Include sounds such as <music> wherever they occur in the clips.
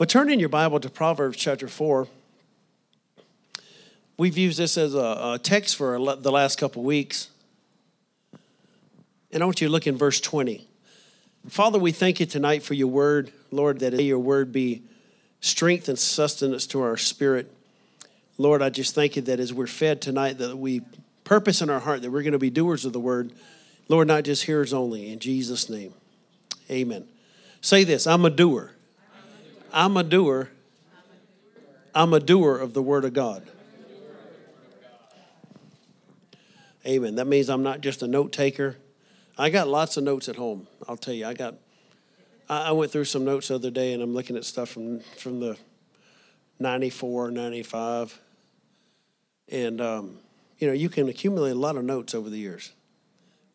But turn in your Bible to Proverbs chapter 4. We've used this as a, a text for the last couple weeks. And I want you to look in verse 20. Father, we thank you tonight for your word. Lord, that your word be strength and sustenance to our spirit. Lord, I just thank you that as we're fed tonight, that we purpose in our heart that we're going to be doers of the word. Lord, not just hearers only. In Jesus' name, amen. Say this I'm a doer. I'm a doer. I'm a doer of the Word of God. Amen. That means I'm not just a note taker. I got lots of notes at home. I'll tell you, I got. I went through some notes the other day, and I'm looking at stuff from from the 94, 95, and um, you know you can accumulate a lot of notes over the years,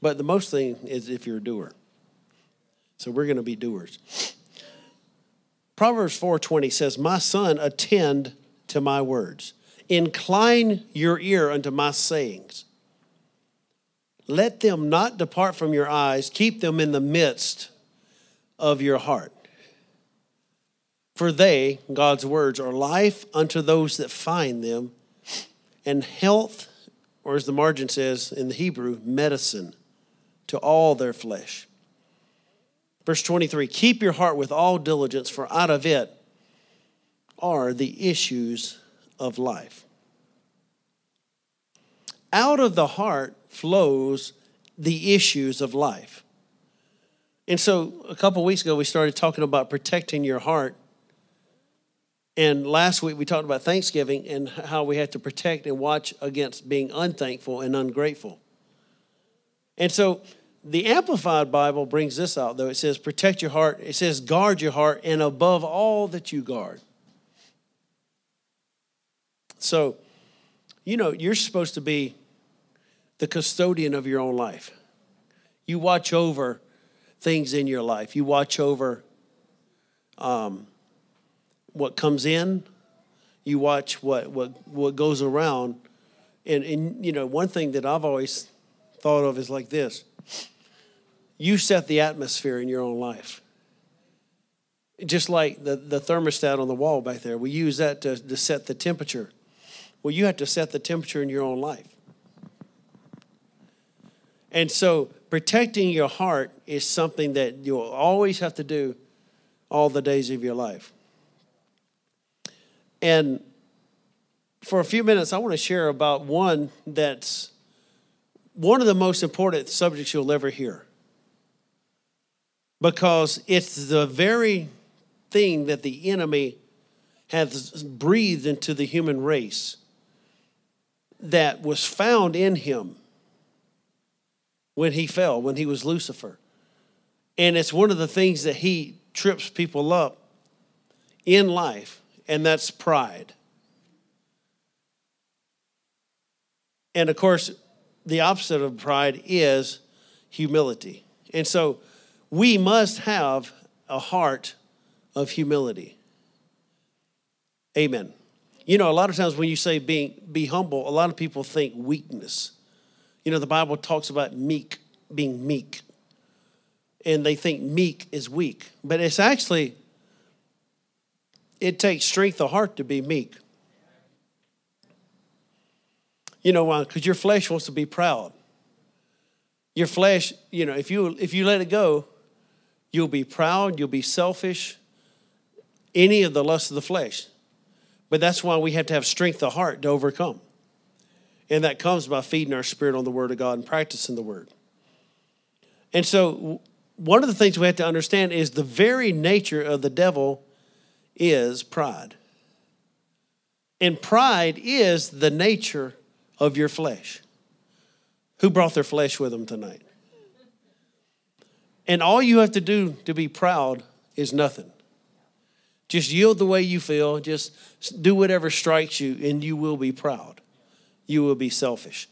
but the most thing is if you're a doer. So we're going to be doers. Proverbs 4:20 says, "My son, attend to my words. Incline your ear unto my sayings. Let them not depart from your eyes, keep them in the midst of your heart. For they, God's words, are life unto those that find them, and health, or as the margin says in the Hebrew, medicine to all their flesh. Verse 23 Keep your heart with all diligence, for out of it are the issues of life. Out of the heart flows the issues of life. And so a couple weeks ago, we started talking about protecting your heart. And last week, we talked about Thanksgiving and how we have to protect and watch against being unthankful and ungrateful. And so the Amplified Bible brings this out, though. It says, protect your heart. It says, guard your heart, and above all that you guard. So, you know, you're supposed to be the custodian of your own life. You watch over things in your life, you watch over um, what comes in, you watch what, what, what goes around. And, and, you know, one thing that I've always thought of is like this you set the atmosphere in your own life. Just like the, the thermostat on the wall back there, we use that to, to set the temperature. Well, you have to set the temperature in your own life. And so, protecting your heart is something that you'll always have to do all the days of your life. And for a few minutes, I want to share about one that's one of the most important subjects you'll ever hear because it's the very thing that the enemy has breathed into the human race that was found in him when he fell, when he was Lucifer. And it's one of the things that he trips people up in life, and that's pride. And of course, the opposite of pride is humility. And so we must have a heart of humility. Amen. You know, a lot of times when you say being be humble, a lot of people think weakness. You know, the Bible talks about meek, being meek. And they think meek is weak. But it's actually, it takes strength of heart to be meek. You know, why? because your flesh wants to be proud. Your flesh, you know, if you if you let it go, You'll be proud, you'll be selfish, any of the lusts of the flesh. But that's why we have to have strength of heart to overcome. And that comes by feeding our spirit on the Word of God and practicing the Word. And so, one of the things we have to understand is the very nature of the devil is pride. And pride is the nature of your flesh. Who brought their flesh with them tonight? And all you have to do to be proud is nothing. Just yield the way you feel, just do whatever strikes you, and you will be proud. You will be selfish.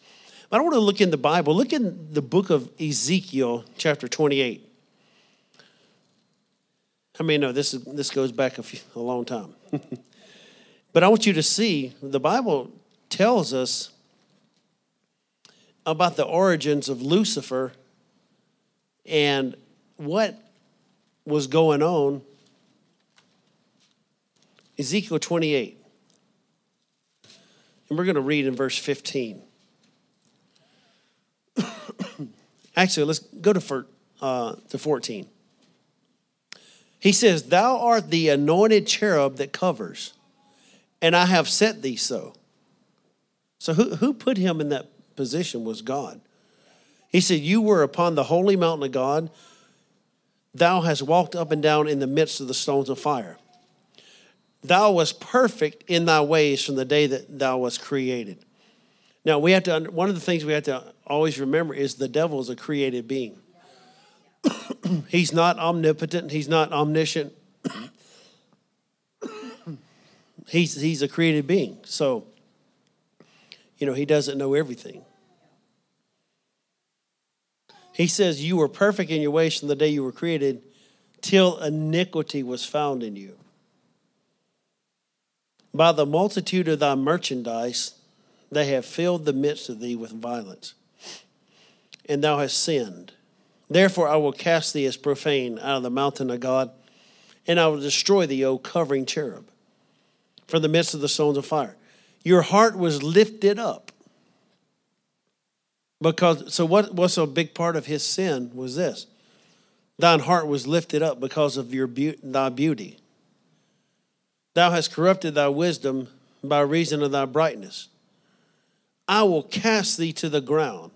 But I want to look in the Bible. Look in the book of Ezekiel, chapter 28. I mean, no, this, is, this goes back a, few, a long time. <laughs> but I want you to see the Bible tells us about the origins of Lucifer and what was going on Ezekiel 28. And we're going to read in verse 15. <coughs> Actually, let's go to, uh, to 14. He says, Thou art the anointed cherub that covers, and I have set thee so. So, who, who put him in that position was God. He said, You were upon the holy mountain of God. Thou hast walked up and down in the midst of the stones of fire. Thou wast perfect in thy ways from the day that thou wast created. Now, we have to, one of the things we have to always remember is the devil is a created being. <clears throat> he's not omnipotent, he's not omniscient. <clears throat> he's, he's a created being. So, you know, he doesn't know everything. He says, You were perfect in your ways from the day you were created till iniquity was found in you. By the multitude of thy merchandise, they have filled the midst of thee with violence, and thou hast sinned. Therefore, I will cast thee as profane out of the mountain of God, and I will destroy thee, O covering cherub, from the midst of the stones of fire. Your heart was lifted up because, so what, what's a big part of his sin was this thine heart was lifted up because of your be- thy beauty. Thou hast corrupted thy wisdom by reason of thy brightness. I will cast thee to the ground.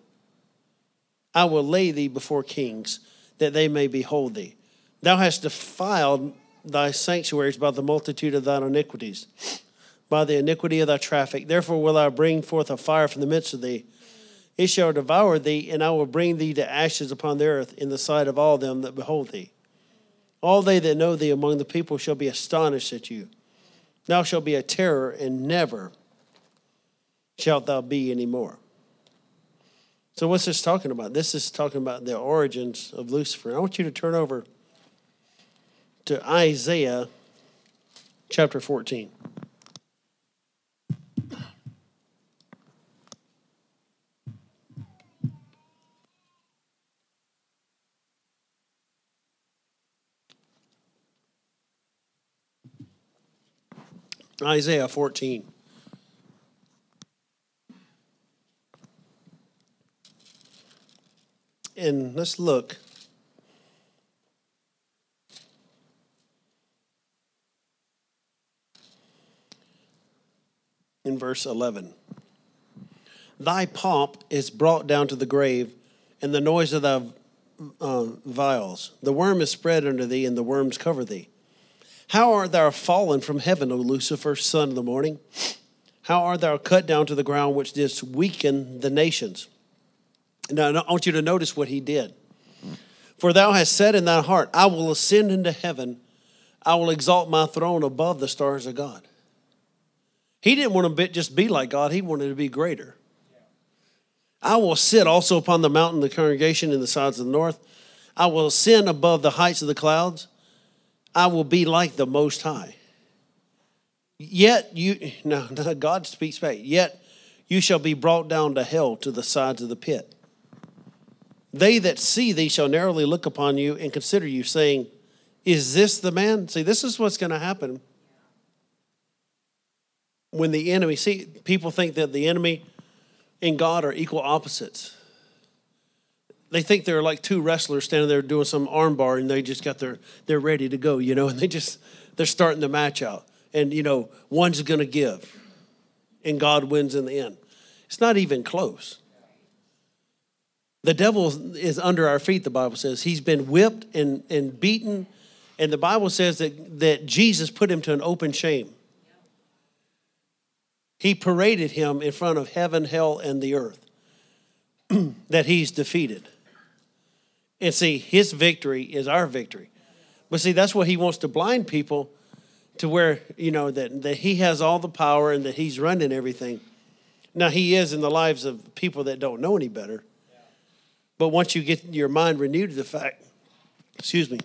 I will lay thee before kings, that they may behold thee. Thou hast defiled thy sanctuaries by the multitude of thine iniquities, by the iniquity of thy traffic. Therefore will I bring forth a fire from the midst of thee it shall devour thee, and I will bring thee to ashes upon the earth in the sight of all them that behold thee. All they that know thee among the people shall be astonished at you. Thou shalt be a terror, and never shalt thou be any more. So, what's this talking about? This is talking about the origins of Lucifer. I want you to turn over to Isaiah chapter 14. Isaiah 14. And let's look. In verse 11. Thy pomp is brought down to the grave, and the noise of thy uh, viols. The worm is spread under thee, and the worms cover thee. How art thou fallen from heaven, O Lucifer, son of the morning? How art thou cut down to the ground, which didst weaken the nations? Now, I want you to notice what he did. For thou hast said in thy heart, I will ascend into heaven, I will exalt my throne above the stars of God. He didn't want to just be like God, he wanted to be greater. I will sit also upon the mountain, of the congregation in the sides of the north. I will ascend above the heights of the clouds. I will be like the Most High. Yet you, no, <laughs> God speaks back. Yet you shall be brought down to hell to the sides of the pit. They that see thee shall narrowly look upon you and consider you, saying, Is this the man? See, this is what's going to happen when the enemy, see, people think that the enemy and God are equal opposites they think they're like two wrestlers standing there doing some armbar and they just got their they're ready to go you know? And <laughs> they just they're starting the match out. And you know one's going to give and god wins in the end. It's not even close. The devil is under our feet the bible says. He's been whipped and, and beaten and the bible says that, that jesus put him to an open shame. He paraded him in front of heaven hell and the earth <clears throat> that he's defeated and see, his victory is our victory. But see, that's what he wants to blind people to where, you know, that, that he has all the power and that he's running everything. Now, he is in the lives of people that don't know any better. But once you get your mind renewed to the fact, excuse me,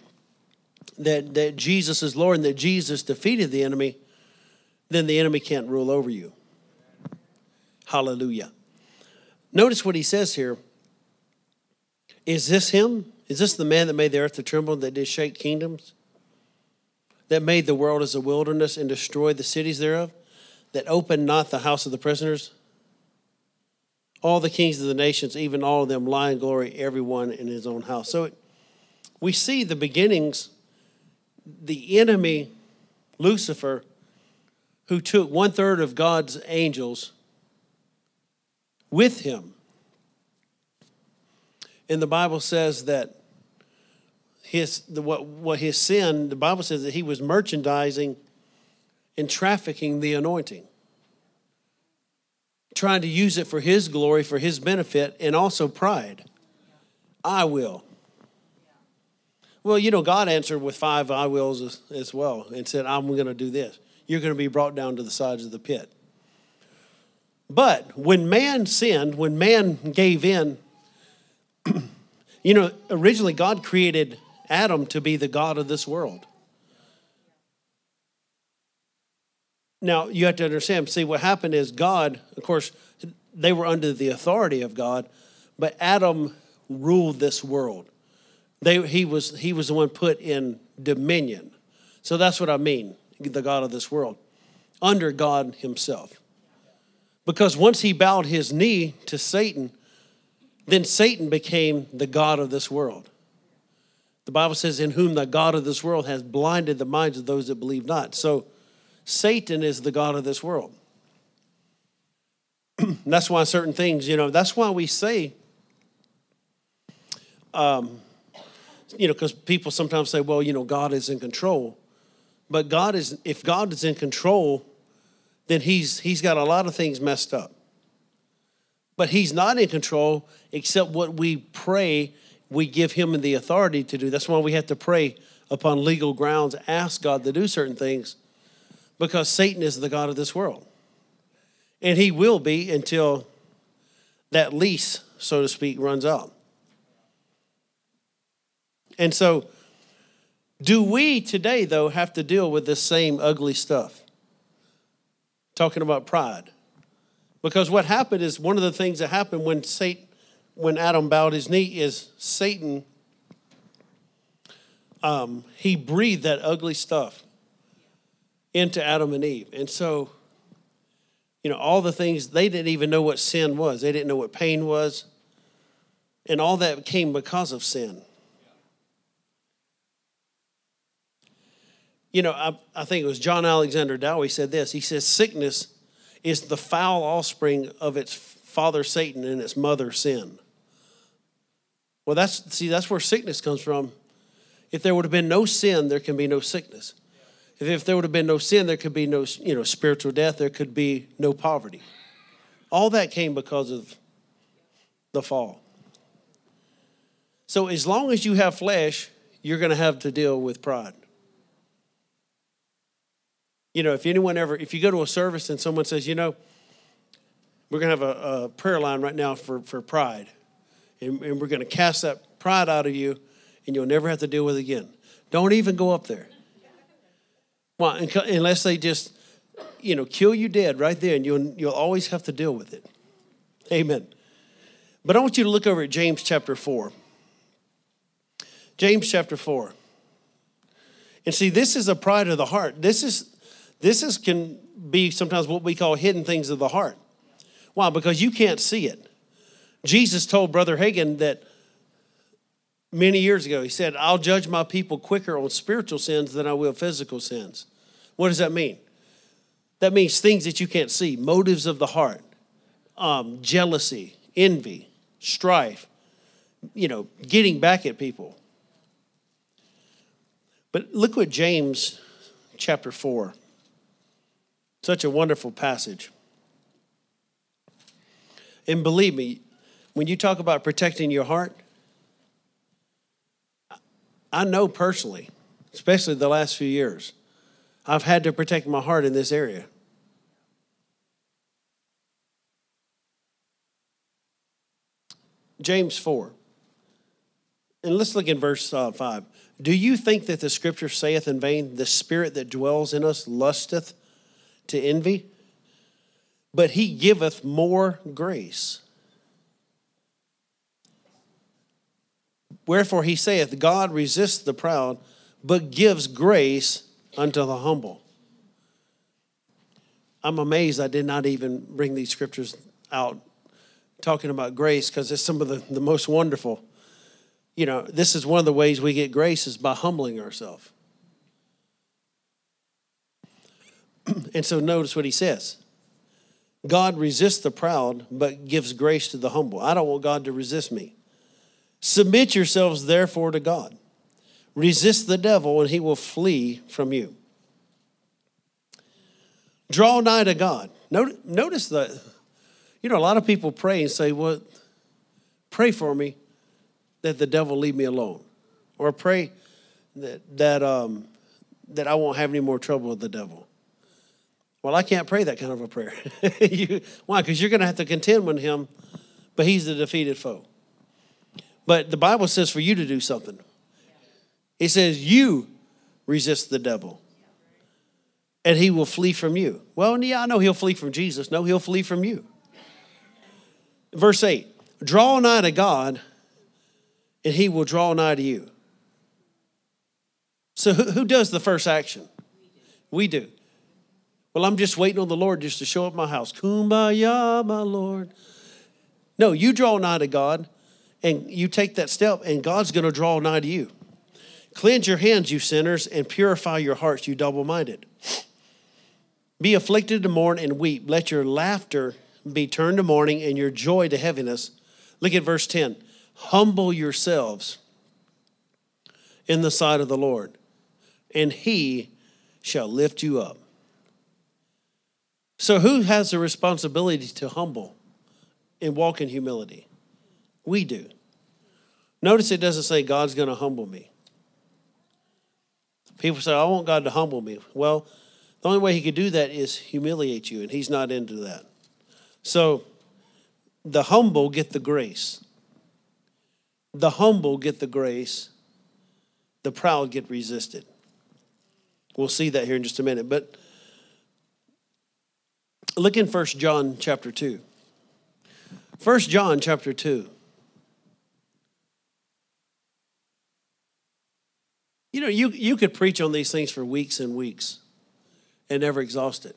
that, that Jesus is Lord and that Jesus defeated the enemy, then the enemy can't rule over you. Hallelujah. Notice what he says here is this him? Is this the man that made the earth to tremble, that did shake kingdoms? that made the world as a wilderness and destroyed the cities thereof, that opened not the house of the prisoners? All the kings of the nations, even all of them, lie in glory, everyone in his own house. So it, we see the beginnings, the enemy, Lucifer, who took one third of God's angels with him. And the Bible says that his the, what what his sin, the Bible says that he was merchandising and trafficking the anointing. Trying to use it for his glory, for his benefit, and also pride. I will. Well, you know, God answered with five I wills as, as well and said, I'm going to do this. You're going to be brought down to the sides of the pit. But when man sinned, when man gave in, <clears throat> you know, originally God created Adam to be the God of this world. Now, you have to understand, see, what happened is God, of course, they were under the authority of God, but Adam ruled this world. They, he, was, he was the one put in dominion. So that's what I mean, the God of this world, under God Himself. Because once he bowed his knee to Satan, then Satan became the God of this world. The Bible says, In whom the God of this world has blinded the minds of those that believe not. So Satan is the God of this world. <clears throat> that's why certain things, you know, that's why we say, um, you know, because people sometimes say, well, you know, God is in control. But God is, if God is in control, then he's, he's got a lot of things messed up. But he's not in control except what we pray we give him the authority to do. That's why we have to pray upon legal grounds, ask God to do certain things, because Satan is the God of this world. And he will be until that lease, so to speak, runs out. And so, do we today, though, have to deal with this same ugly stuff? Talking about pride. Because what happened is one of the things that happened when Satan, when Adam bowed his knee is Satan, um, he breathed that ugly stuff into Adam and Eve. And so, you know, all the things, they didn't even know what sin was, they didn't know what pain was. And all that came because of sin. You know, I, I think it was John Alexander Dowie said this. He says, Sickness is the foul offspring of its father Satan and its mother sin. Well, that's see, that's where sickness comes from. If there would have been no sin, there can be no sickness. If, if there would have been no sin, there could be no you know spiritual death. There could be no poverty. All that came because of the fall. So as long as you have flesh, you're going to have to deal with pride. You know, if anyone ever, if you go to a service and someone says, you know, we're going to have a, a prayer line right now for, for pride and, and we're going to cast that pride out of you, and you'll never have to deal with it again. Don't even go up there. Well, unless they just, you know, kill you dead right there, and you'll, you'll always have to deal with it. Amen. But I want you to look over at James chapter 4. James chapter 4. And see, this is a pride of the heart. This is this is can be sometimes what we call hidden things of the heart. Why? Because you can't see it. Jesus told Brother Hagin that many years ago, he said, I'll judge my people quicker on spiritual sins than I will physical sins. What does that mean? That means things that you can't see, motives of the heart, um, jealousy, envy, strife, you know, getting back at people. But look what James chapter 4, such a wonderful passage. And believe me, when you talk about protecting your heart, I know personally, especially the last few years, I've had to protect my heart in this area. James 4. And let's look in verse uh, 5. Do you think that the scripture saith in vain, the spirit that dwells in us lusteth to envy? But he giveth more grace. Wherefore he saith, God resists the proud, but gives grace unto the humble. I'm amazed I did not even bring these scriptures out talking about grace because it's some of the, the most wonderful. You know, this is one of the ways we get grace is by humbling ourselves. <clears throat> and so notice what he says God resists the proud, but gives grace to the humble. I don't want God to resist me. Submit yourselves, therefore, to God. Resist the devil, and he will flee from you. Draw nigh to God. Notice that, you know, a lot of people pray and say, Well, pray for me that the devil leave me alone. Or pray that, that, um, that I won't have any more trouble with the devil. Well, I can't pray that kind of a prayer. <laughs> you, why? Because you're going to have to contend with him, but he's the defeated foe. But the Bible says for you to do something. It says you resist the devil and he will flee from you. Well, yeah, I know he'll flee from Jesus. No, he'll flee from you. Verse 8 Draw nigh to God, and he will draw nigh to you. So, who, who does the first action? We do. Well, I'm just waiting on the Lord just to show up my house. Kumbaya, my Lord. No, you draw nigh to God and you take that step, and God's going to draw nigh to you. Cleanse your hands, you sinners, and purify your hearts, you double minded. Be afflicted to mourn and weep. Let your laughter be turned to mourning and your joy to heaviness. Look at verse 10. Humble yourselves in the sight of the Lord, and he shall lift you up. So, who has the responsibility to humble and walk in humility? We do. Notice it doesn't say God's going to humble me. People say, I want God to humble me. Well, the only way He could do that is humiliate you, and He's not into that. So, the humble get the grace. The humble get the grace. The proud get resisted. We'll see that here in just a minute. But Look in 1 John chapter 2. 1 John chapter 2. You know, you, you could preach on these things for weeks and weeks and never exhaust it.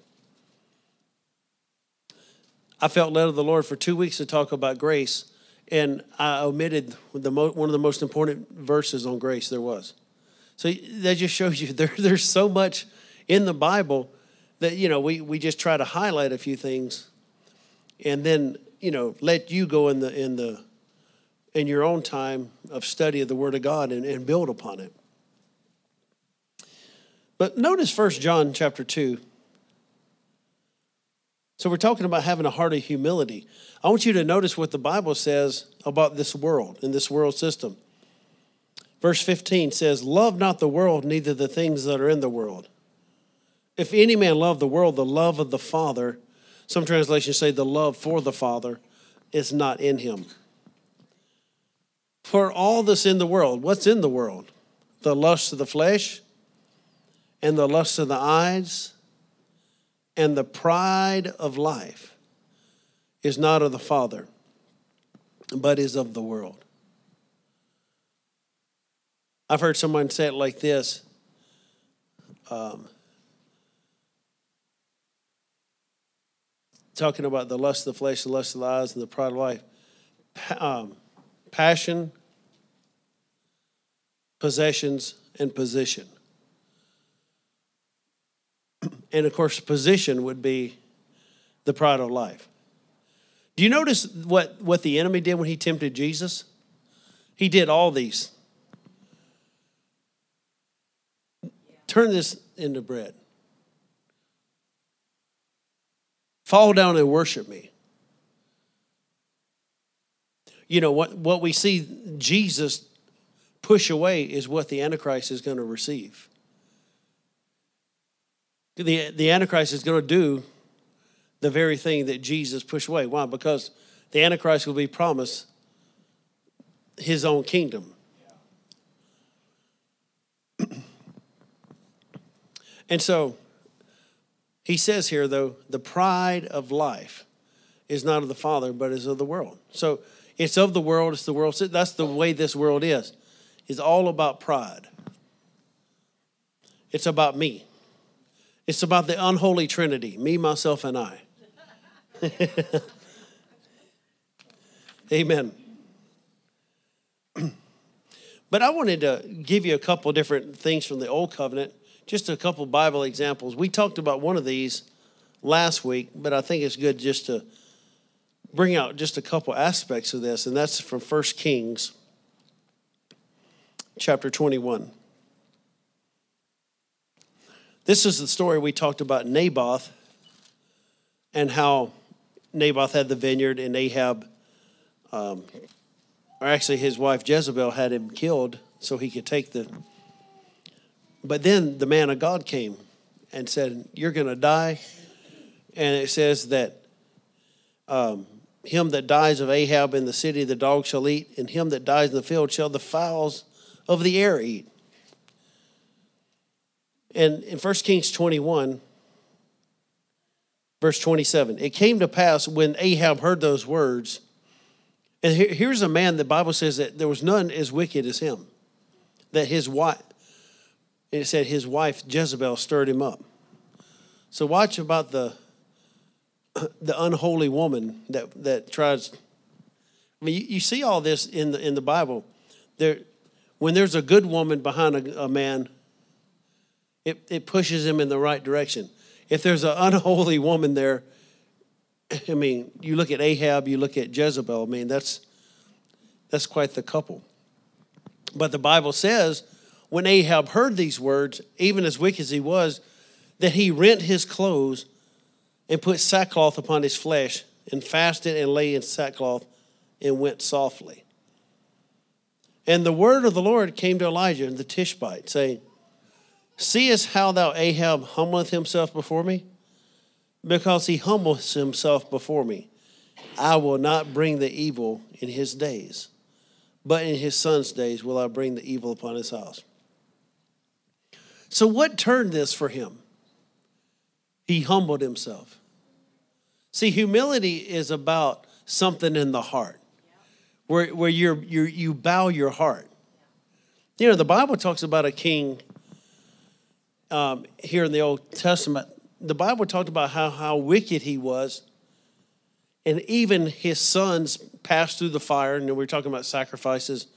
I felt led of the Lord for two weeks to talk about grace, and I omitted the mo- one of the most important verses on grace there was. So that just shows you <laughs> there, there's so much in the Bible that you know we, we just try to highlight a few things and then you know let you go in the in the in your own time of study of the word of god and, and build upon it. But notice first john chapter 2 so we're talking about having a heart of humility. I want you to notice what the bible says about this world and this world system. Verse 15 says love not the world neither the things that are in the world if any man love the world, the love of the Father, some translations say the love for the Father, is not in him. For all this in the world, what's in the world? The lust of the flesh, and the lust of the eyes, and the pride of life is not of the Father, but is of the world. I've heard someone say it like this um, talking about the lust of the flesh, the lust of the eyes, and the pride of life. Um, passion, possessions, and position. And of course, position would be the pride of life. Do you notice what, what the enemy did when he tempted Jesus? He did all these. Turn this into bread. Fall down and worship me. You know, what, what we see Jesus push away is what the Antichrist is going to receive. The, the Antichrist is going to do the very thing that Jesus pushed away. Why? Because the Antichrist will be promised his own kingdom. <clears throat> and so he says here, though, the pride of life is not of the Father, but is of the world. So it's of the world, it's the world. That's the way this world is. It's all about pride. It's about me. It's about the unholy trinity me, myself, and I. <laughs> Amen. <clears throat> but I wanted to give you a couple different things from the Old Covenant, just a couple Bible examples. We talked about one of these last week, but I think it's good just to bring out just a couple aspects of this, and that's from 1 Kings chapter 21. This is the story we talked about Naboth and how Naboth had the vineyard and Ahab, um, or actually his wife Jezebel, had him killed so he could take the. But then the man of God came and said, You're going to die. And it says that um, him that dies of Ahab in the city, the dog shall eat, and him that dies in the field shall the fowls of the air eat. And in 1 Kings 21, verse 27, it came to pass when Ahab heard those words, and here's a man the Bible says that there was none as wicked as him, that his wife, it said his wife Jezebel stirred him up. So watch about the the unholy woman that that tries. I mean, you, you see all this in the in the Bible. There, when there's a good woman behind a, a man, it, it pushes him in the right direction. If there's an unholy woman there, I mean, you look at Ahab, you look at Jezebel. I mean, that's that's quite the couple. But the Bible says when Ahab heard these words, even as wicked as he was, that he rent his clothes and put sackcloth upon his flesh and fasted and lay in sackcloth and went softly. And the word of the Lord came to Elijah in the Tishbite, saying, Seest how thou Ahab humbleth himself before me? Because he humbles himself before me, I will not bring the evil in his days, but in his son's days will I bring the evil upon his house. So, what turned this for him? He humbled himself. See, humility is about something in the heart, where, where you're, you're, you bow your heart. You know, the Bible talks about a king um, here in the Old Testament. The Bible talked about how, how wicked he was, and even his sons passed through the fire, and we we're talking about sacrifices.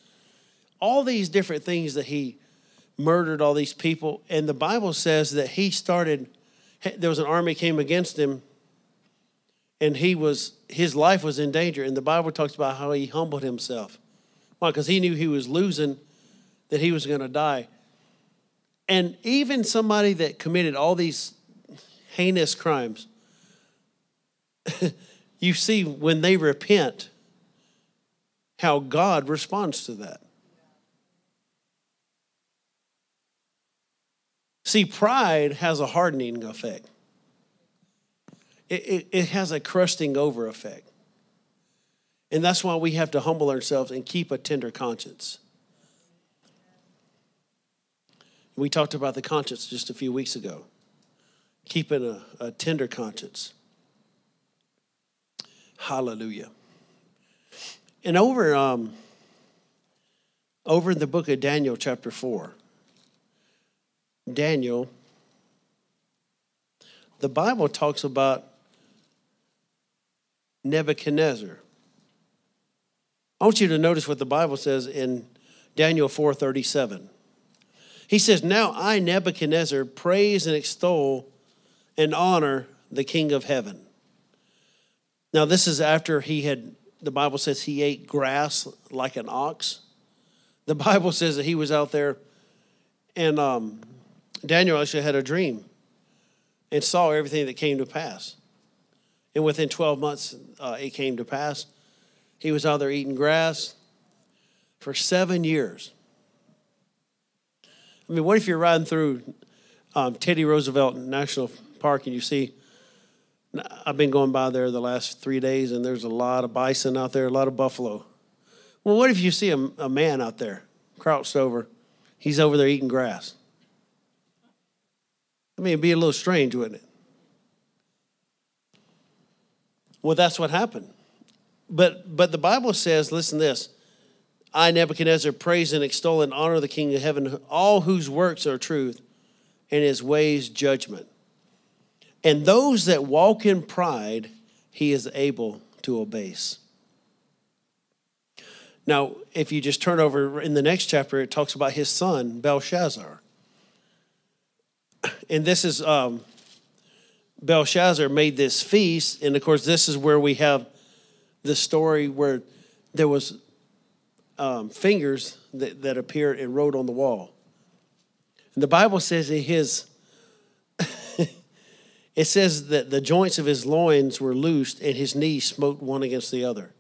All these different things that he murdered all these people, and the Bible says that he started there was an army came against him and he was his life was in danger. And the bible talks about how he humbled himself. Why? Because he knew he was losing that he was going to die. And even somebody that committed all these heinous crimes <laughs> you see when they repent how god responds to that See, pride has a hardening effect, it, it, it has a crusting over effect. And that's why we have to humble ourselves and keep a tender conscience. We talked about the conscience just a few weeks ago. Keeping a, a tender conscience. Hallelujah. And over, um, over in the book of Daniel, chapter 4, Daniel, the Bible talks about Nebuchadnezzar. I want you to notice what the Bible says in Daniel 4:37. He says, "Now I Nebuchadnezzar praise and extol and honor the King of heaven." Now this is after he had the Bible says he ate grass like an ox. The <laughs> Bible says that he was out there and um, Daniel actually had a dream and saw everything that came to pass. And within 12 months, uh, it came to pass. He was out there eating grass for seven years. I mean, what if you're riding through um, Teddy Roosevelt National Park and you see, I've been going by there the last three days and there's a lot of bison out there, a lot of buffalo. Well, what if you see a, a man out there crouched over? He's over there eating grass. I mean, it'd be a little strange, wouldn't it? Well, that's what happened. But but the Bible says, listen this. I, Nebuchadnezzar, praise and extol and honor the King of heaven, all whose works are truth, and his ways judgment. And those that walk in pride, he is able to abase. Now, if you just turn over in the next chapter, it talks about his son, Belshazzar. <clears throat> And this is um, Belshazzar made this feast. And of course, this is where we have the story where there was um, fingers that, that appeared and wrote on the wall. And the Bible says that his <laughs> it says that the joints of his loins were loosed and his knees smote one against the other.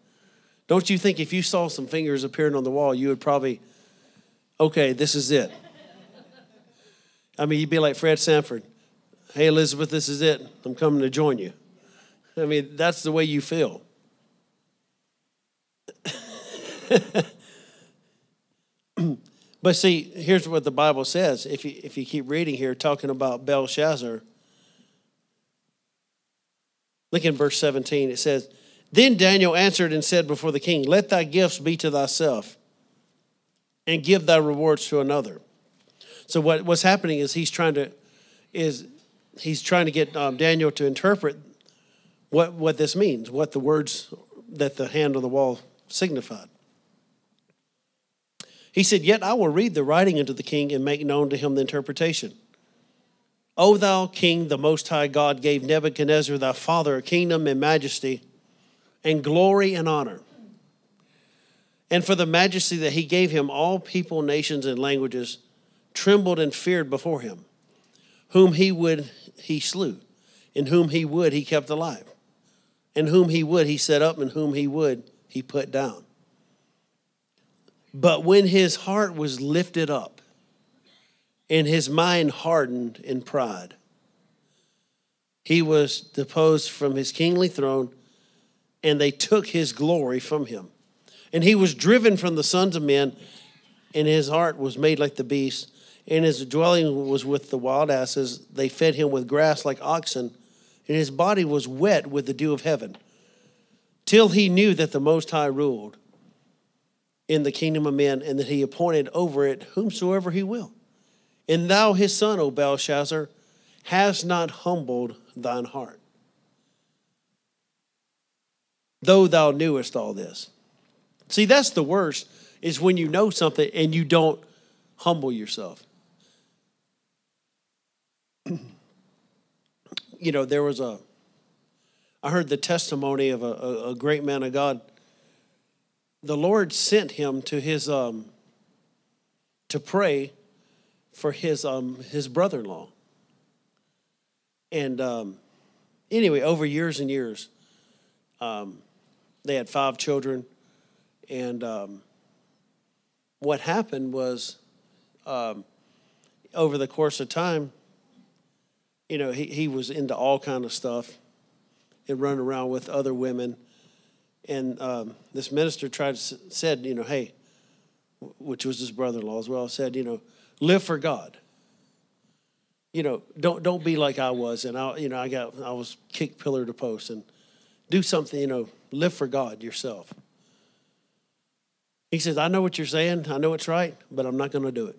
Don't you think if you saw some fingers appearing on the wall, you would probably, okay, this is it. I mean, you'd be like Fred Sanford. Hey, Elizabeth, this is it. I'm coming to join you. I mean, that's the way you feel. <laughs> but see, here's what the Bible says. If you, if you keep reading here, talking about Belshazzar, look in verse 17. It says, Then Daniel answered and said before the king, Let thy gifts be to thyself, and give thy rewards to another. So what, what's happening is he's trying to is he's trying to get um, Daniel to interpret what what this means, what the words that the hand on the wall signified. He said, Yet I will read the writing unto the king and make known to him the interpretation. O thou king, the most high God gave Nebuchadnezzar thy father a kingdom and majesty and glory and honor. And for the majesty that he gave him, all people, nations, and languages trembled and feared before him. Whom he would, he slew, and whom he would, he kept alive, and whom he would, he set up, and whom he would, he put down. But when his heart was lifted up and his mind hardened in pride, he was deposed from his kingly throne and they took his glory from him. And he was driven from the sons of men, and his heart was made like the beast, and his dwelling was with the wild asses. They fed him with grass like oxen, and his body was wet with the dew of heaven, till he knew that the Most High ruled in the kingdom of men, and that he appointed over it whomsoever he will. And thou, his son, O Belshazzar, hast not humbled thine heart. Though thou knewest all this. See, that's the worst, is when you know something and you don't humble yourself. <clears throat> you know, there was a, I heard the testimony of a, a, a great man of God the Lord sent him to his um, to pray for his um, his brother-in-law. And um, anyway, over years and years, um, they had five children, and um, what happened was, um, over the course of time, you know, he, he was into all kind of stuff and running around with other women and um, this minister tried to said, you know, hey, which was his brother-in-law as well, said, you know, live for God. You know, don't don't be like I was, and I, you know, I got I was kicked pillar to post, and do something, you know, live for God yourself. He says, I know what you're saying, I know it's right, but I'm not going to do it.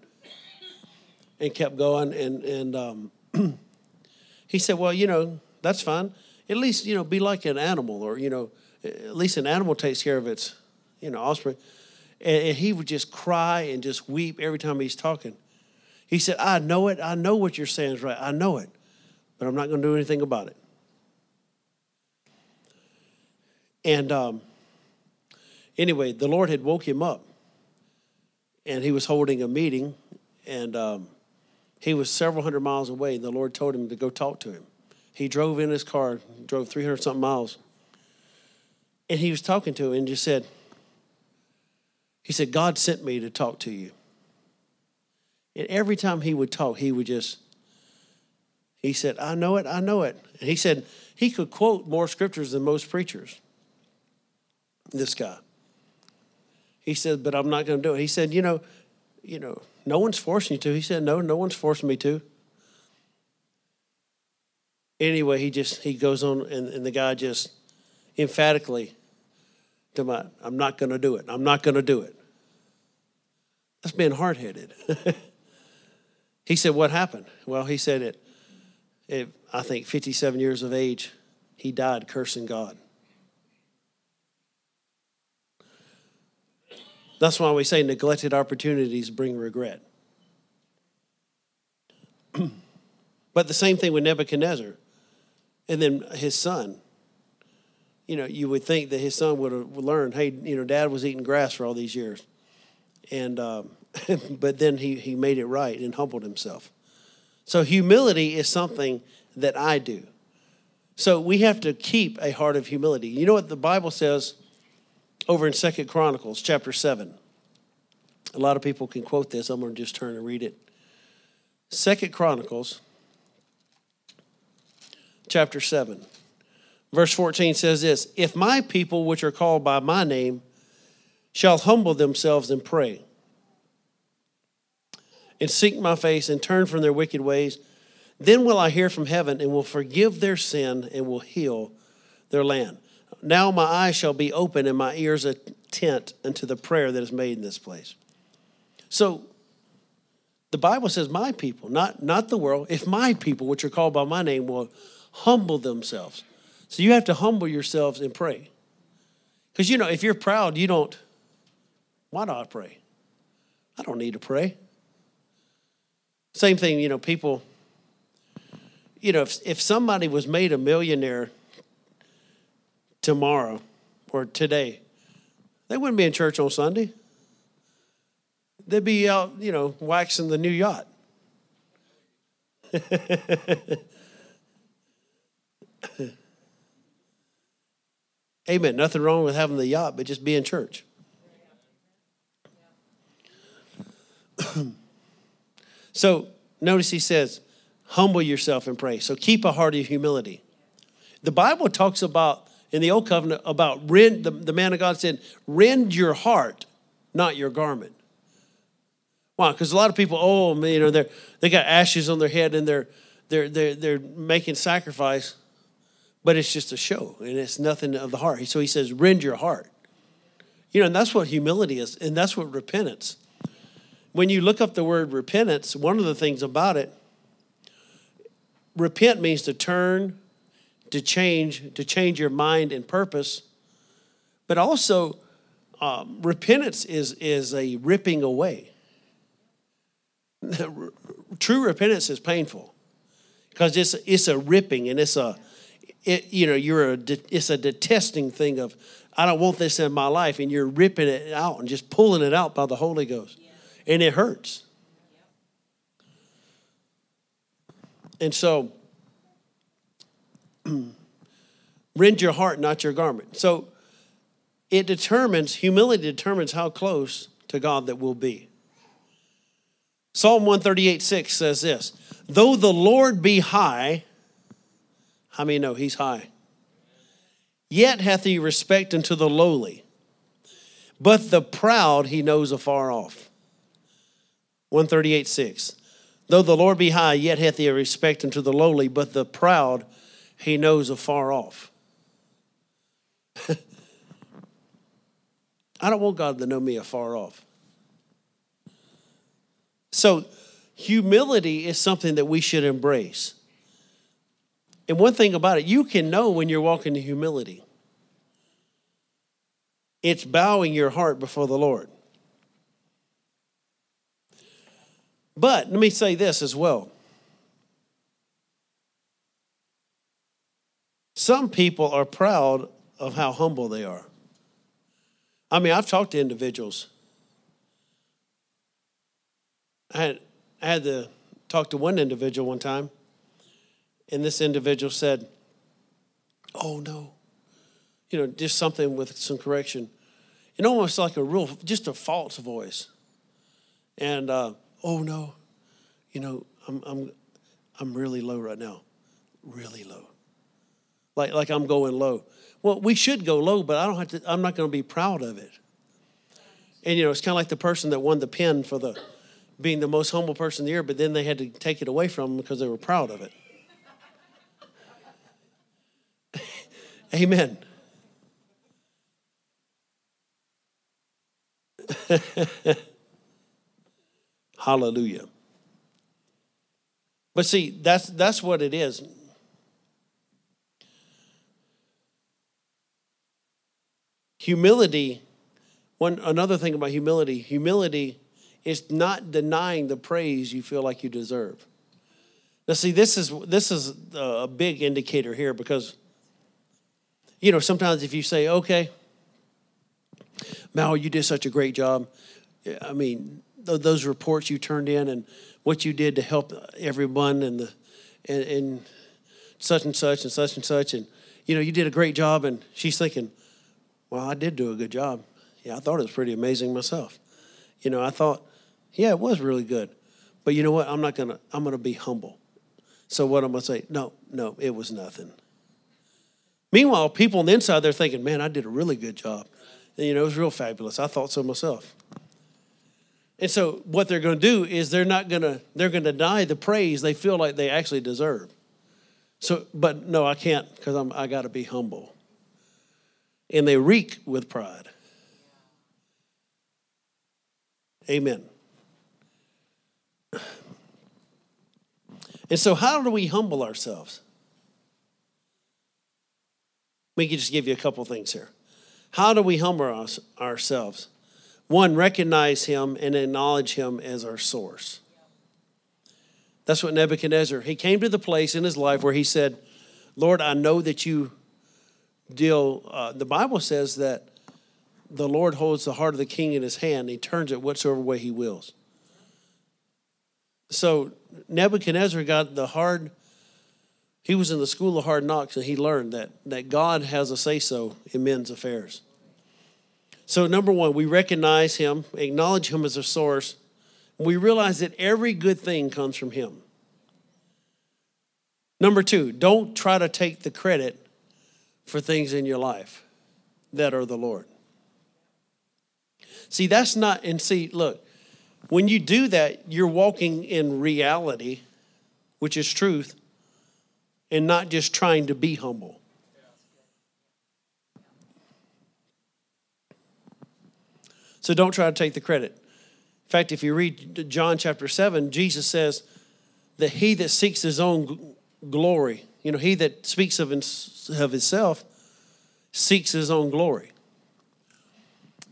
And kept going, and and um, <clears throat> he said, well, you know, that's fine. At least you know, be like an animal, or you know at least an animal takes care of its, you know, offspring. And, and he would just cry and just weep every time he's talking. He said, I know it. I know what you're saying is right. I know it, but I'm not going to do anything about it. And um, anyway, the Lord had woke him up, and he was holding a meeting, and um, he was several hundred miles away. And the Lord told him to go talk to him. He drove in his car, drove 300 something miles and he was talking to him and just said, he said, God sent me to talk to you. And every time he would talk, he would just, he said, I know it, I know it. And he said, he could quote more scriptures than most preachers, this guy. He said, but I'm not going to do it. He said, you know, you know, no one's forcing you to. He said, no, no one's forcing me to. Anyway, he just, he goes on and, and the guy just emphatically to my, I'm not to do it. I'm not to do it. That's being hard headed. <laughs> He said, What happened? Well, he said, it, it, I think 57 years of age, he died cursing God. That's why we say neglected opportunities bring regret. <clears throat> but the same thing with Nebuchadnezzar and then his son. You know, you would think that his son would have learned, hey, you know, dad was eating grass for all these years. And, um, <laughs> but then he, he made it right and humbled himself. So humility is something that I do. So we have to keep a heart of humility. You know what the Bible says over in Second Chronicles chapter 7. A lot of people can quote this. I'm going to just turn and read it. Second Chronicles chapter 7. Verse 14 says this If my people, which are called by my name, shall humble themselves and pray, and seek my face and turn from their wicked ways, then will I hear from heaven and will forgive their sin and will heal their land. Now my eyes shall be open and my ears attent unto the prayer that is made in this place. So the Bible says, My people, not, not the world, if my people, which are called by my name, will humble themselves. So you have to humble yourselves and pray. Because, you know, if you're proud, you don't, why do I pray? I don't need to pray. Same thing, you know, people, you know, if, if somebody was made a millionaire tomorrow or today, they wouldn't be in church on Sunday. They'd be out, you know, waxing the new yacht. <laughs> Amen. Nothing wrong with having the yacht, but just be in church. <clears throat> so notice he says, humble yourself and pray. So keep a heart of humility. The Bible talks about in the old covenant about rend, the, the man of God said, rend your heart, not your garment. Why? Because a lot of people, oh, you know, they they got ashes on their head and they're they're they're they're making sacrifice but it's just a show and it's nothing of the heart. So he says, rend your heart. You know, and that's what humility is, and that's what repentance. When you look up the word repentance, one of the things about it, repent means to turn, to change, to change your mind and purpose. But also, um, repentance is, is a ripping away. <laughs> True repentance is painful because it's, it's a ripping and it's a, it, you know, you're a, it's a detesting thing of, I don't want this in my life, and you're ripping it out and just pulling it out by the Holy Ghost. And it hurts. And so, <clears throat> rend your heart, not your garment. So, it determines, humility determines how close to God that we'll be. Psalm 138 6 says this Though the Lord be high, how many know he's high? Yet hath he respect unto the lowly, but the proud he knows afar off. 138 6. Though the Lord be high, yet hath he respect unto the lowly, but the proud he knows afar off. <laughs> I don't want God to know me afar off. So, humility is something that we should embrace. And one thing about it, you can know when you're walking in humility. It's bowing your heart before the Lord. But let me say this as well. Some people are proud of how humble they are. I mean, I've talked to individuals. I had, I had to talk to one individual one time and this individual said, Oh no. You know, just something with some correction. And almost like a real, just a false voice. And, uh, oh no, you know, I'm, I'm, I'm really low right now. Really low. Like, like I'm going low. Well, we should go low, but I don't have to, I'm not going to be proud of it. And, you know, it's kind of like the person that won the pin for the, being the most humble person of the year, but then they had to take it away from them because they were proud of it. <laughs> Amen. <laughs> Hallelujah. But see, that's that's what it is. Humility, one another thing about humility, humility is not denying the praise you feel like you deserve. Now see, this is this is a big indicator here because you know, sometimes if you say, "Okay, Mal, you did such a great job." I mean, those reports you turned in and what you did to help everyone and the and, and such and such and such and such and you know you did a great job and she's thinking well, I did do a good job. Yeah, I thought it was pretty amazing myself. You know, I thought, yeah, it was really good. But you know what? I'm not gonna. I'm gonna be humble. So what I'm gonna say? No, no, it was nothing. Meanwhile, people on the inside they're thinking, man, I did a really good job. And, you know, it was real fabulous. I thought so myself. And so what they're going to do is they're not going to they're going to deny the praise they feel like they actually deserve. So, but no, I can't because I'm I got to be humble and they reek with pride. Amen. And so, how do we humble ourselves? We can just give you a couple things here. How do we humble us, ourselves? One, recognize Him and acknowledge Him as our source. That's what Nebuchadnezzar, he came to the place in his life where he said, Lord, I know that you deal, uh, the Bible says that the Lord holds the heart of the king in his hand. He turns it whatsoever way he wills. So Nebuchadnezzar got the hard, he was in the school of hard knocks and he learned that, that God has a say so in men's affairs. So, number one, we recognize him, acknowledge him as a source. We realize that every good thing comes from him. Number two, don't try to take the credit for things in your life that are the Lord. See, that's not, and see, look, when you do that, you're walking in reality, which is truth, and not just trying to be humble. So don't try to take the credit. In fact, if you read John chapter 7, Jesus says that he that seeks his own glory, you know, he that speaks of, of himself seeks his own glory.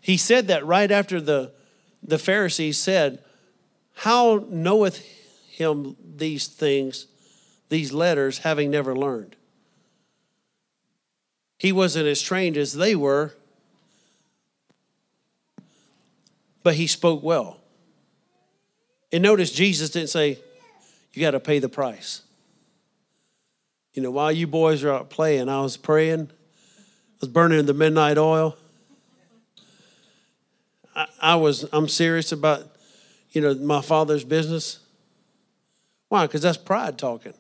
He said that right after the, the Pharisees said, How knoweth him these things, these letters, having never learned? He wasn't as trained as they were, but he spoke well. And notice Jesus didn't say, You got to pay the price. You know, while you boys are out playing, I was praying, I was burning the midnight oil. I, I was, I'm serious about, you know, my father's business. Why? Because that's pride talking.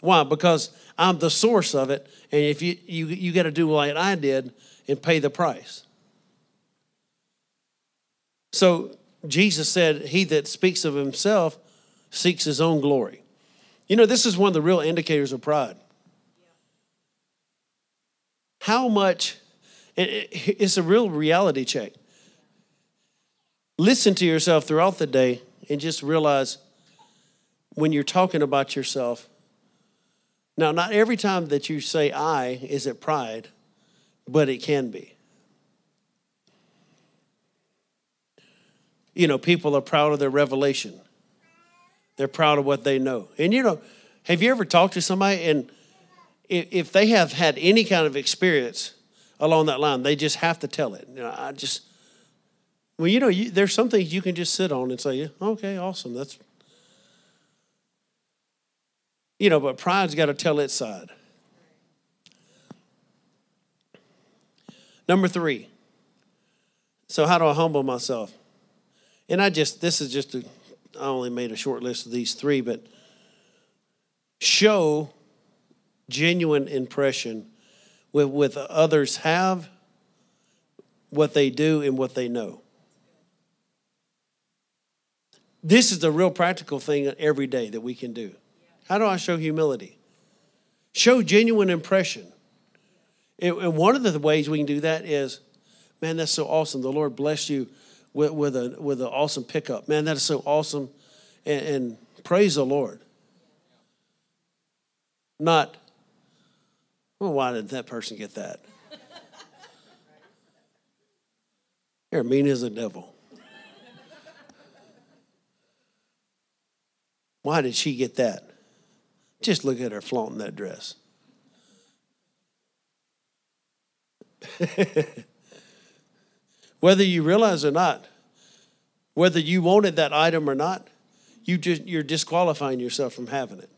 Why? Because I'm the source of it, and if you you you got to do like I did and pay the price. So Jesus said, "He that speaks of himself seeks his own glory." You know, this is one of the real indicators of pride how much, it's a real reality check. Listen to yourself throughout the day and just realize when you're talking about yourself. Now, not every time that you say I is it pride, but it can be. You know, people are proud of their revelation. They're proud of what they know. And you know, have you ever talked to somebody and if they have had any kind of experience along that line, they just have to tell it. You know, I just, well, you know, you, there's some things you can just sit on and say, okay, awesome. That's, you know, but pride's got to tell its side. Number three. So, how do I humble myself? And I just, this is just a, I only made a short list of these three, but show genuine impression with, with others have, what they do, and what they know. This is the real practical thing every day that we can do. How do I show humility? Show genuine impression. And one of the ways we can do that is, man, that's so awesome. The Lord bless you with, with, a, with an awesome pickup. Man, that is so awesome. And, and praise the Lord. Not, well, why did that person get that? They're mean as a devil. Why did she get that? Just look at her flaunting that dress. <laughs> whether you realize or not, whether you wanted that item or not, you just you're disqualifying yourself from having it.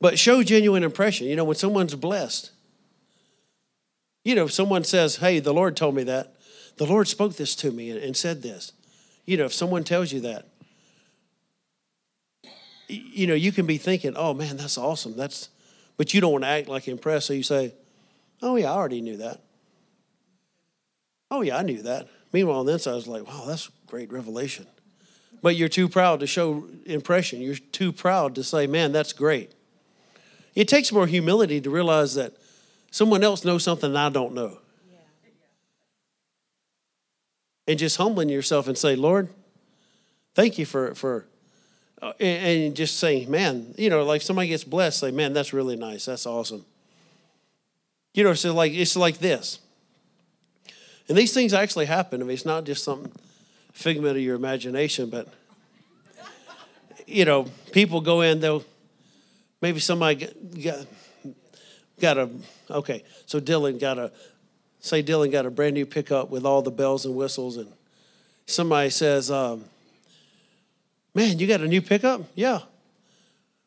But show genuine impression. You know, when someone's blessed, you know, if someone says, Hey, the Lord told me that, the Lord spoke this to me and, and said this. You know, if someone tells you that, you know, you can be thinking, oh man, that's awesome. That's, but you don't want to act like impressed. So you say, oh yeah, I already knew that. Oh yeah, I knew that. Meanwhile, on the inside, I was like, wow, that's great revelation. But you're too proud to show impression. You're too proud to say, man, that's great. It takes more humility to realize that someone else knows something I don't know. And just humbling yourself and say, Lord, thank you for, for uh, and, and just saying, man, you know, like somebody gets blessed, say, man, that's really nice. That's awesome. You know, so like it's like this. And these things actually happen. I mean, it's not just some figment of your imagination, but you know, people go in, they'll maybe somebody got, got a okay, so Dylan got a say Dylan got a brand new pickup with all the bells and whistles, and somebody says, um, Man, you got a new pickup? Yeah.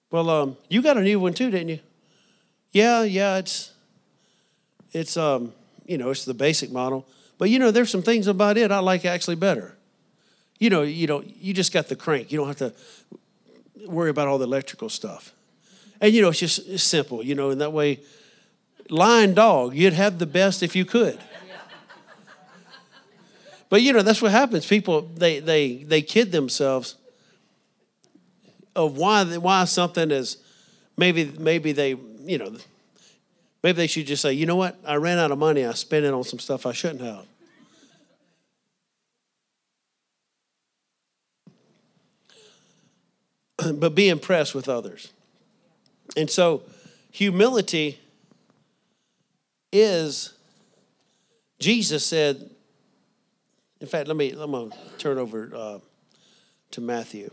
Well, um, you got a new one too, didn't you? Yeah, yeah, it's it's um, you know, it's the basic model. But you know, there's some things about it I like actually better. You know, you know, you just got the crank. You don't have to worry about all the electrical stuff. And you know, it's just it's simple, you know, in that way, lion dog, you'd have the best if you could. But you know, that's what happens. People they they they kid themselves of why why something is maybe maybe they you know maybe they should just say you know what I ran out of money I spent it on some stuff I shouldn't have. <clears throat> but be impressed with others. And so humility is Jesus said in fact let me let me turn over uh, to Matthew.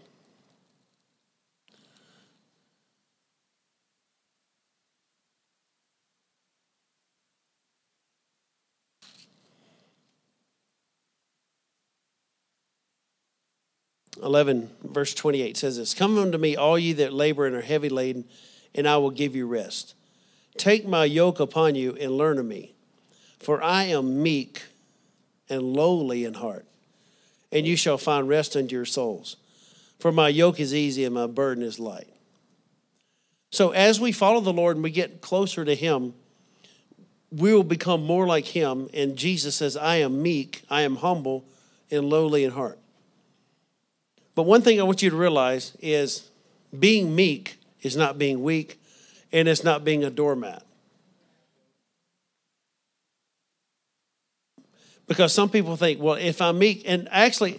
11, verse 28 says this Come unto me, all ye that labor and are heavy laden, and I will give you rest. Take my yoke upon you and learn of me, for I am meek and lowly in heart, and you shall find rest unto your souls. For my yoke is easy and my burden is light. So, as we follow the Lord and we get closer to Him, we will become more like Him. And Jesus says, I am meek, I am humble, and lowly in heart. But one thing I want you to realize is being meek is not being weak, and it's not being a doormat. Because some people think, well, if I'm meek, and actually,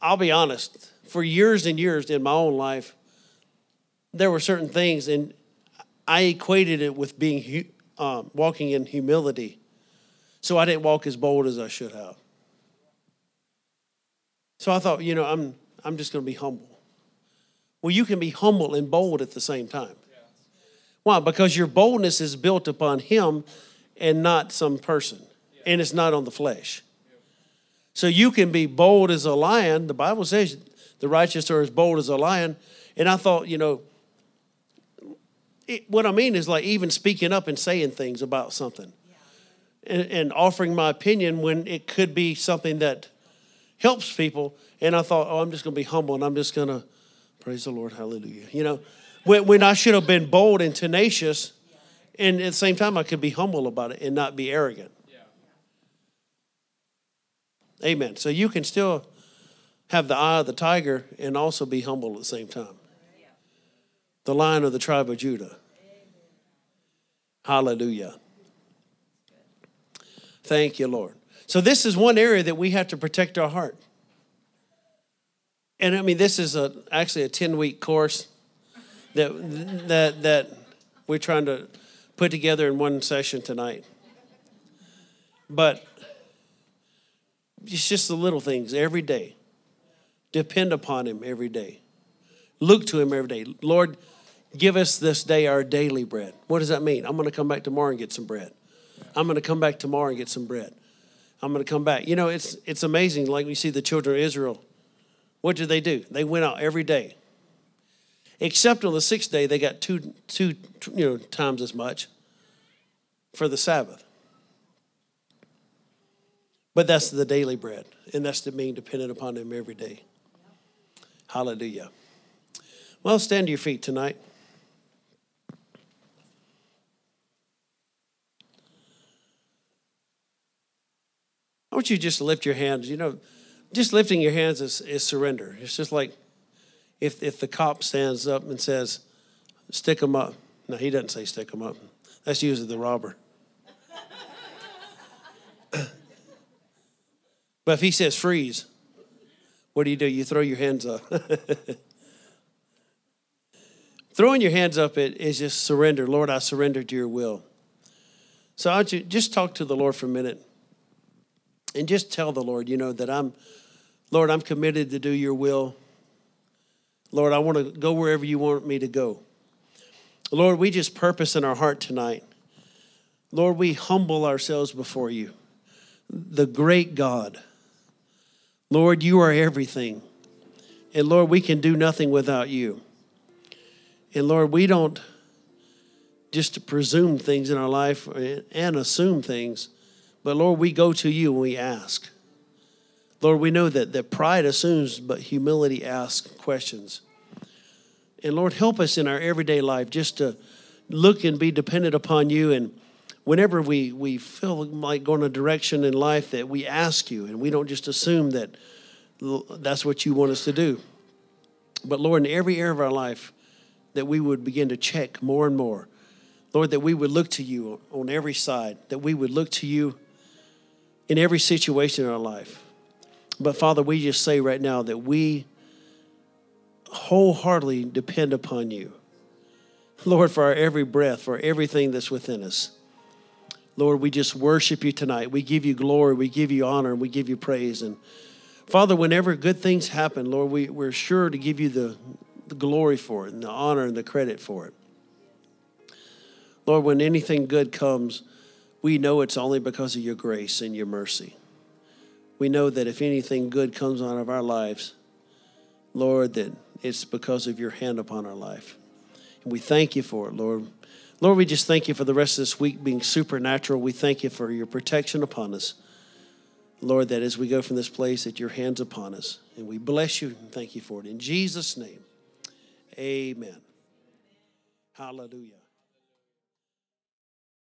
I'll be honest, for years and years in my own life, there were certain things, and I equated it with being um, walking in humility. So I didn't walk as bold as I should have. So I thought, you know, I'm, I'm just going to be humble. Well, you can be humble and bold at the same time. Why? Because your boldness is built upon Him and not some person, and it's not on the flesh. So you can be bold as a lion. The Bible says the righteous are as bold as a lion. And I thought, you know, it, what I mean is like even speaking up and saying things about something and, and offering my opinion when it could be something that helps people. And I thought, oh, I'm just going to be humble and I'm just going to praise the Lord, hallelujah. You know, when, when I should have been bold and tenacious, and at the same time, I could be humble about it and not be arrogant. Yeah. Amen. So you can still have the eye of the tiger and also be humble at the same time. The lion of the tribe of Judah. Hallelujah. Thank you, Lord. So, this is one area that we have to protect our heart. And I mean, this is a actually a ten week course that that that we're trying to put together in one session tonight. But it's just the little things every day. Depend upon Him every day. Look to Him every day. Lord, give us this day our daily bread. What does that mean? I'm going to come back tomorrow and get some bread. I'm going to come back tomorrow and get some bread. I'm going to come back. You know, it's it's amazing. Like we see the children of Israel. What did they do? They went out every day. Except on the sixth day, they got two two you know times as much for the Sabbath. But that's the daily bread, and that's the being dependent upon Him every day. Hallelujah. Well, stand to your feet tonight. I want you just to lift your hands. You know, just lifting your hands is, is surrender. It's just like if, if the cop stands up and says, stick them up. No, he doesn't say stick them up. That's usually the robber. but if he says freeze, what do you do? You throw your hands up. <laughs> Throwing your hands up it is just surrender. Lord, I surrender to your will. So I want you just talk to the Lord for a minute and just tell the Lord, you know, that I'm, Lord, I'm committed to do your will. Lord, I want to go wherever you want me to go. Lord, we just purpose in our heart tonight. Lord, we humble ourselves before you, the great God. Lord, you are everything. And Lord, we can do nothing without you. And Lord, we don't just presume things in our life and assume things. But Lord, we go to you and we ask. Lord, we know that, that pride assumes, but humility asks questions. And Lord, help us in our everyday life just to look and be dependent upon you. And whenever we, we feel like going a direction in life, that we ask you and we don't just assume that that's what you want us to do. But Lord, in every area of our life, that we would begin to check more and more. Lord, that we would look to you on every side, that we would look to you in every situation in our life. But Father, we just say right now that we wholeheartedly depend upon you. Lord, for our every breath, for everything that's within us. Lord, we just worship you tonight. We give you glory, we give you honor, and we give you praise. And Father, whenever good things happen, Lord, we, we're sure to give you the, the glory for it and the honor and the credit for it. Lord, when anything good comes, we know it's only because of your grace and your mercy. We know that if anything good comes out of our lives, Lord, that it's because of your hand upon our life. And we thank you for it, Lord. Lord, we just thank you for the rest of this week being supernatural. We thank you for your protection upon us. Lord, that as we go from this place, that your hand's upon us. And we bless you and thank you for it. In Jesus' name, amen. Hallelujah.